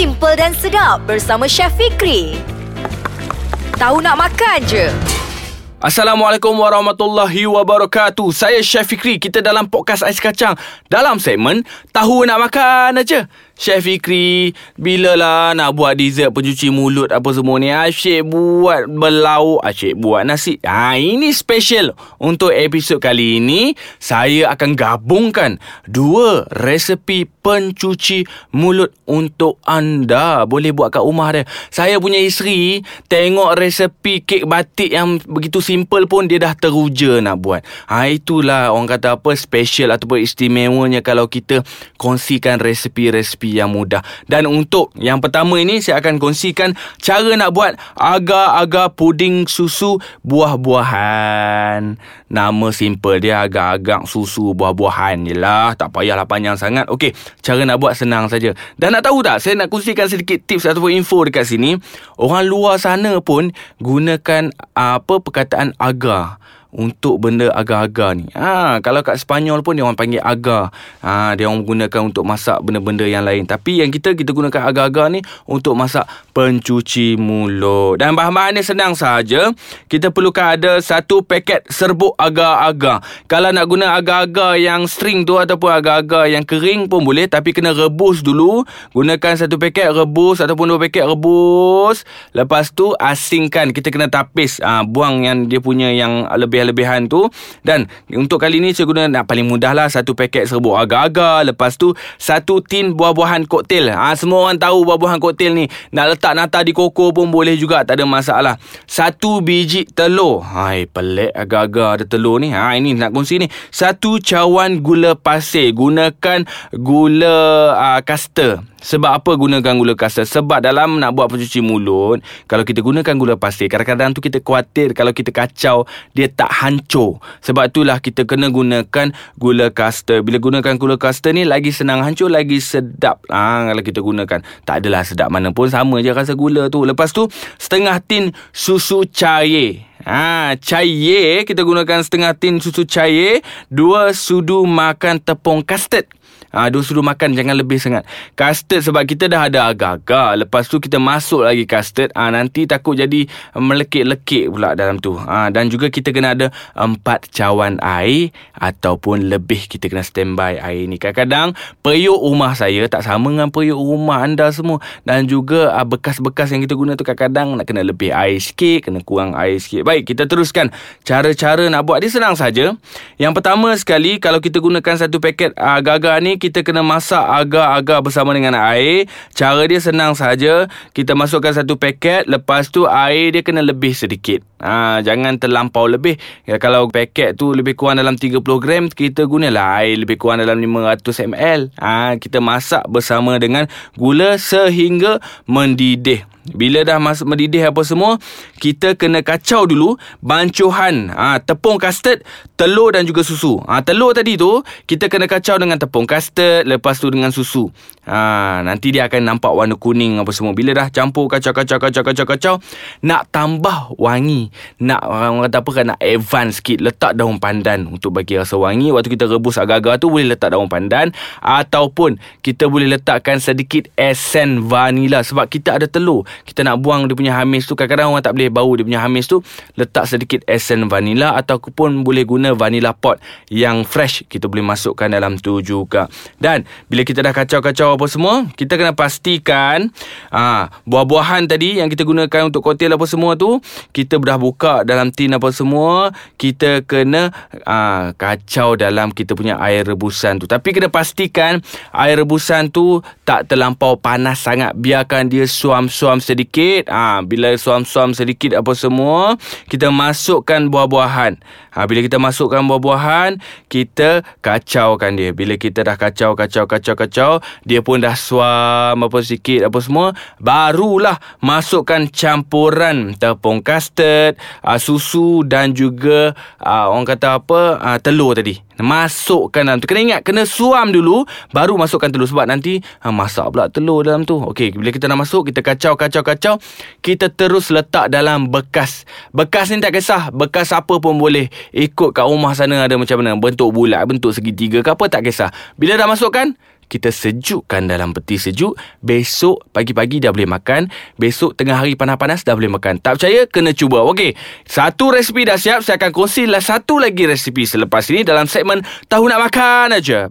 Simple dan sedap bersama Chef Fikri. Tahu nak makan je. Assalamualaikum warahmatullahi wabarakatuh. Saya Chef Fikri. Kita dalam podcast Ais Kacang. Dalam segmen Tahu Nak Makan aja. Chef Fikri, bilalah nak buat dessert pencuci mulut apa semua ni? Asyik buat belauk, asyik buat nasi. Ha, ini special. Untuk episod kali ini, saya akan gabungkan dua resepi pencuci mulut untuk anda. Boleh buat kat rumah dia. Saya punya isteri, tengok resepi kek batik yang begitu simple pun dia dah teruja nak buat. Ha, itulah orang kata apa special ataupun istimewanya kalau kita kongsikan resepi-resepi yang mudah. Dan untuk yang pertama ini saya akan kongsikan cara nak buat agar-agar puding susu buah-buahan. Nama simple dia agak-agak susu buah-buahan je lah. Tak payahlah panjang sangat. Okey, cara nak buat senang saja. Dan nak tahu tak, saya nak kongsikan sedikit tips ataupun info dekat sini. Orang luar sana pun gunakan apa perkataan agar untuk benda agar-agar ni. Ha, kalau kat Sepanyol pun dia orang panggil agar. Ha, dia orang gunakan untuk masak benda-benda yang lain. Tapi yang kita kita gunakan agar-agar ni untuk masak pencuci mulut. Dan bahan-bahan ni senang saja. Kita perlukan ada satu paket serbuk agar-agar. Kalau nak guna agar-agar yang string tu ataupun agar-agar yang kering pun boleh tapi kena rebus dulu. Gunakan satu paket rebus ataupun dua paket rebus. Lepas tu asingkan. Kita kena tapis. Ha, buang yang dia punya yang lebih kelebihan tu. Dan untuk kali ni saya guna nak paling mudah lah satu paket serbuk agar-agar lepas tu satu tin buah-buahan koktel ha, semua orang tahu buah-buahan koktel ni. Nak letak nata di koko pun boleh juga tak ada masalah. Satu biji telur. Hai pelik agar-agar ada telur ni. Ha, ini nak kongsi ni. Satu cawan gula pasir. Gunakan gula uh, caster. Sebab apa gunakan gula kasar? Sebab dalam nak buat pencuci mulut, kalau kita gunakan gula pasir, kadang-kadang tu kita khawatir kalau kita kacau, dia tak hancur. Sebab itulah kita kena gunakan gula kastar. Bila gunakan gula kastar ni, lagi senang hancur, lagi sedap. Ha, kalau kita gunakan. Tak adalah sedap mana pun, sama je rasa gula tu. Lepas tu, setengah tin susu cair. Ha, cair, kita gunakan setengah tin susu cair. Dua sudu makan tepung custard. Ha, dua sudu makan jangan lebih sangat. Custard sebab kita dah ada agar-agar. Lepas tu kita masuk lagi custard. Ha, nanti takut jadi melekit-lekit pula dalam tu. Ha, dan juga kita kena ada empat cawan air ataupun lebih kita kena standby air ni. Kadang-kadang periuk rumah saya tak sama dengan periuk rumah anda semua. Dan juga ha, bekas-bekas yang kita guna tu kadang-kadang nak kena lebih air sikit, kena kurang air sikit. Baik, kita teruskan. Cara-cara nak buat dia senang saja. Yang pertama sekali kalau kita gunakan satu paket agar-agar ni kita kena masak agar-agar bersama dengan air. Cara dia senang saja. Kita masukkan satu paket, lepas tu air dia kena lebih sedikit. Ha, jangan terlampau lebih. Ya, kalau paket tu lebih kurang dalam 30 gram, kita gunalah air lebih kurang dalam 500 ml. Ha, kita masak bersama dengan gula sehingga mendidih. Bila dah masuk mendidih apa semua, kita kena kacau dulu bancuhan ha, tepung custard, telur dan juga susu. Ha, telur tadi tu, kita kena kacau dengan tepung custard, lepas tu dengan susu. Ha, nanti dia akan nampak warna kuning apa semua. Bila dah campur kacau, kacau, kacau, kacau, kacau, nak tambah wangi. Nak orang kata apa kan, nak advance sikit, letak daun pandan untuk bagi rasa wangi. Waktu kita rebus agar-agar tu, boleh letak daun pandan. Ataupun, kita boleh letakkan sedikit esen vanila sebab kita ada telur kita nak buang dia punya hamis tu kadang-kadang orang tak boleh bau dia punya hamis tu letak sedikit esen vanila ataupun boleh guna vanilla pot yang fresh kita boleh masukkan dalam tu juga dan bila kita dah kacau-kacau apa semua kita kena pastikan ha, buah-buahan tadi yang kita gunakan untuk koktel apa semua tu kita dah buka dalam tin apa semua kita kena ha, kacau dalam kita punya air rebusan tu. Tapi kena pastikan air rebusan tu tak terlampau panas sangat. Biarkan dia suam-suam sedikit. Ha, Bila suam-suam sedikit apa semua Kita masukkan buah-buahan. Ha, Bila kita masukkan buah-buahan Kita kacaukan dia. Bila kita dah kacau, kacau, kacau, kacau Dia pun dah suam apa sedikit apa semua Barulah masukkan campuran tepung custard ha, Susu dan juga ha, Orang kata apa ha, Telur tadi. Masukkan dalam tu. Kena ingat Kena suam dulu Baru masukkan telur Sebab nanti ha, Masak pula telur dalam tu. Okey Bila kita dah masuk Kita kacau kacau kacau. Kita terus letak dalam bekas. Bekas ni tak kisah Bekas apa pun boleh Ikut kat rumah sana Ada macam mana. Bentuk bulat Bentuk segitiga ke apa Tak kisah. Bila dah masukkan kita sejukkan dalam peti sejuk. Besok pagi-pagi dah boleh makan. Besok tengah hari panas-panas dah boleh makan. Tak percaya? Kena cuba. Okey, satu resipi dah siap. Saya akan kongsilah satu lagi resipi selepas ini dalam segmen Tahu Nak Makan aja.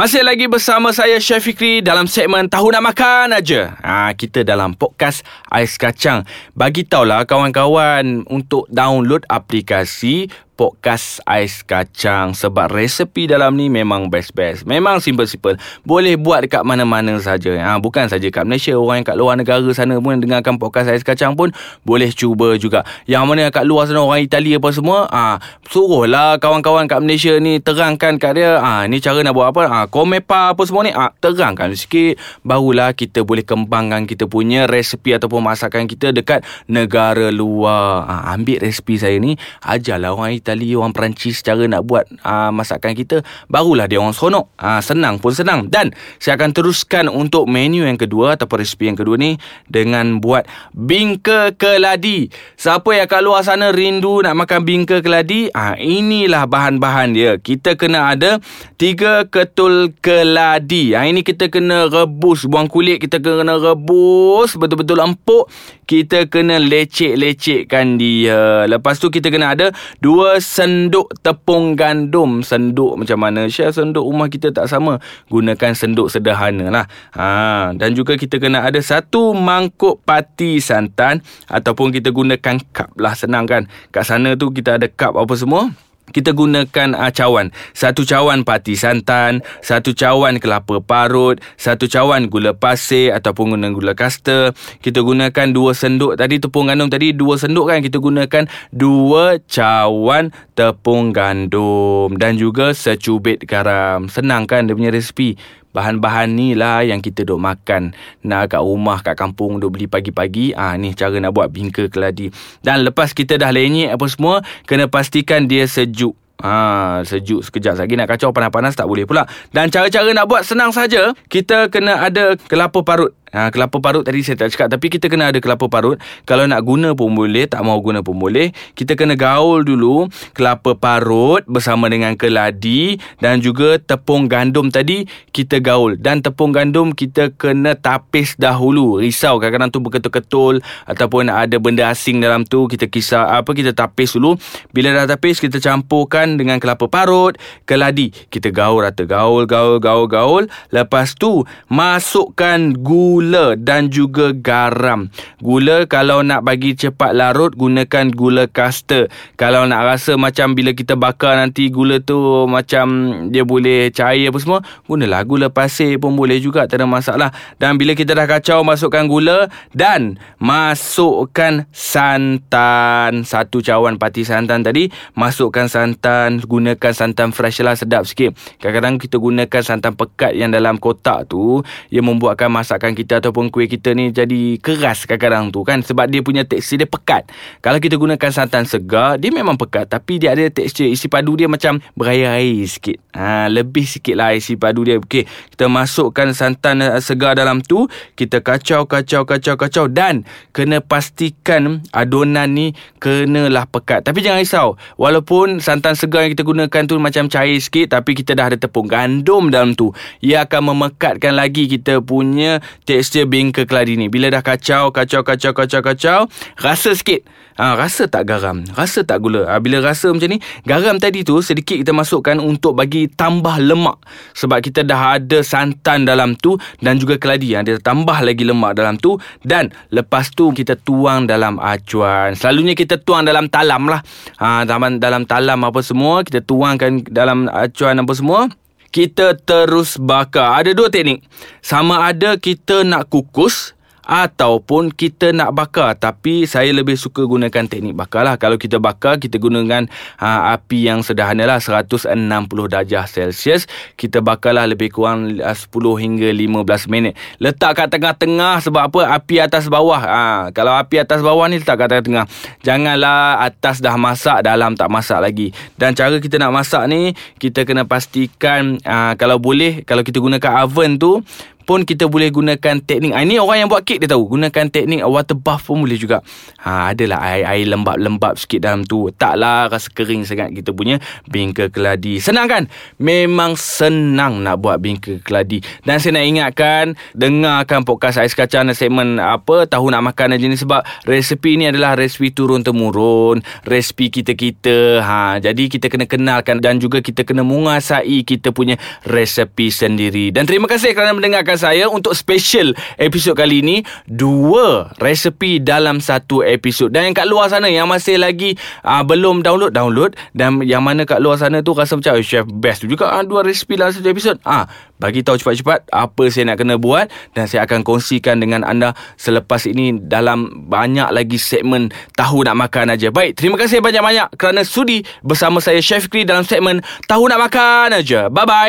Masih lagi bersama saya Chef Fikri dalam segmen Tahu Nak Makan aja. Ha, kita dalam podcast Ais Kacang. Bagi tahulah kawan-kawan untuk download aplikasi podcast ais kacang sebab resepi dalam ni memang best-best. Memang simple-simple. Boleh buat dekat mana-mana saja. Ha, bukan saja kat Malaysia, orang yang kat luar negara sana pun dengarkan podcast ais kacang pun boleh cuba juga. Yang mana kat luar sana orang Italia apa semua, ha, suruhlah kawan-kawan kat Malaysia ni terangkan kat dia, ha, ni cara nak buat apa, ha, komepa apa semua ni, ha, terangkan sikit. Barulah kita boleh kembangkan kita punya resepi ataupun masakan kita dekat negara luar. Ha, ambil resepi saya ni, ajarlah orang Italia Itali orang Perancis cara nak buat uh, masakan kita barulah dia orang seronok. Uh, senang pun senang. Dan saya akan teruskan untuk menu yang kedua ataupun resipi yang kedua ni dengan buat bingka keladi. Siapa yang kat luar sana rindu nak makan bingka keladi? Uh, inilah bahan-bahan dia. Kita kena ada tiga ketul keladi. Uh, ini kita kena rebus buang kulit kita kena rebus betul-betul empuk. Kita kena lecek-lecekkan dia. Lepas tu kita kena ada dua senduk tepung gandum. Senduk macam mana? Syah senduk rumah kita tak sama. Gunakan senduk sederhana lah. Ha, dan juga kita kena ada satu mangkuk pati santan. Ataupun kita gunakan cup lah. Senang kan? Kat sana tu kita ada cup apa semua kita gunakan uh, cawan. Satu cawan pati santan, satu cawan kelapa parut, satu cawan gula pasir ataupun guna gula kasta. Kita gunakan dua senduk tadi tepung gandum tadi dua senduk kan kita gunakan dua cawan tepung gandum dan juga secubit garam. Senang kan dia punya resipi. Bahan-bahan ni lah yang kita duk makan. Nak kat rumah, kat kampung duk beli pagi-pagi. Ah Ni cara nak buat bingka keladi. Dan lepas kita dah lenyek apa semua, kena pastikan dia sejuk. Ha, sejuk sekejap lagi nak kacau panas-panas tak boleh pula. Dan cara-cara nak buat senang saja. Kita kena ada kelapa parut. Ha, kelapa parut tadi saya tak cakap Tapi kita kena ada kelapa parut. Kalau nak guna pun boleh Tak mau guna pun boleh. Kita kena gaul dulu Kelapa parut Bersama dengan keladi Dan juga tepung gandum tadi Kita gaul. Dan tepung gandum Kita kena tapis dahulu. Risau kadang-kadang tu berketul-ketul Ataupun ada benda asing dalam tu Kita kisah apa Kita tapis dulu. Bila dah tapis Kita campurkan dengan kelapa parut Keladi. Kita gaul rata Gaul, gaul, gaul, gaul. Lepas tu Masukkan gula gula dan juga garam. Gula kalau nak bagi cepat larut gunakan gula kasta. Kalau nak rasa macam bila kita bakar nanti gula tu macam dia boleh cair apa semua, gunalah gula pasir pun boleh juga tak ada masalah. Dan bila kita dah kacau masukkan gula dan masukkan santan. Satu cawan pati santan tadi, masukkan santan, gunakan santan fresh lah sedap sikit. Kadang-kadang kita gunakan santan pekat yang dalam kotak tu, ia membuatkan masakan kita kita ataupun kuih kita ni jadi keras kadang-kadang tu kan sebab dia punya tekstur dia pekat. Kalau kita gunakan santan segar, dia memang pekat tapi dia ada tekstur isi padu dia macam berair-air sikit. Ha, lebih sikit lah isi padu dia. Okey, kita masukkan santan eh, segar dalam tu, kita kacau, kacau, kacau, kacau dan kena pastikan adunan ni kenalah pekat. Tapi jangan risau, walaupun santan segar yang kita gunakan tu macam cair sikit tapi kita dah ada tepung gandum dalam tu. Ia akan memekatkan lagi kita punya tekstur tekstur bingka keladi ni. Bila dah kacau, kacau, kacau, kacau, kacau, rasa sikit. Ha, rasa tak garam? Rasa tak gula? Ha, bila rasa macam ni, garam tadi tu sedikit kita masukkan untuk bagi tambah lemak. Sebab kita dah ada santan dalam tu dan juga keladi. Ha, dia tambah lagi lemak dalam tu. Dan lepas tu kita tuang dalam acuan. Selalunya kita tuang dalam talam lah. Ha, dalam, dalam talam apa semua, kita tuangkan dalam acuan apa semua kita terus bakar. Ada dua teknik. Sama ada kita nak kukus ataupun kita nak bakar. Tapi saya lebih suka gunakan teknik bakar lah. Kalau kita bakar kita gunakan ha, api yang sederhana lah. 160 darjah Celsius. Kita bakar lah lebih kurang 10 hingga 15 minit. Letak kat tengah-tengah sebab apa? Api atas bawah. Ha, kalau api atas bawah ni letak kat tengah-tengah. Janganlah atas dah masak dalam tak masak lagi. Dan cara kita nak masak ni kita kena pastikan ha, kalau boleh kalau kita gunakan oven tu ataupun kita boleh gunakan teknik. Ah, ini orang yang buat kek dia tahu. Gunakan teknik water bath pun boleh juga. Ha, adalah air, air lembab-lembab sikit dalam tu. Taklah rasa kering sangat kita punya bingka keladi. Senang kan? Memang senang nak buat bingka keladi. Dan saya nak ingatkan, dengarkan podcast Ais Kacang dan segmen apa, tahu nak makan aja ni sebab resepi ni adalah resepi turun-temurun. Resepi kita-kita. Ha, jadi kita kena kenalkan dan juga kita kena menguasai kita punya resepi sendiri. Dan terima kasih kerana mendengarkan saya untuk special episod kali ini. Dua resepi dalam satu episod. Dan yang kat luar sana yang masih lagi uh, belum download, download. Dan yang mana kat luar sana tu rasa macam, oh, chef best juga. Uh, dua resepi dalam satu episod. Ah, bagi tahu cepat-cepat apa saya nak kena buat dan saya akan kongsikan dengan anda selepas ini dalam banyak lagi segmen tahu nak makan aja. Baik, terima kasih banyak-banyak kerana sudi bersama saya Chef Kri dalam segmen tahu nak makan aja. Bye bye.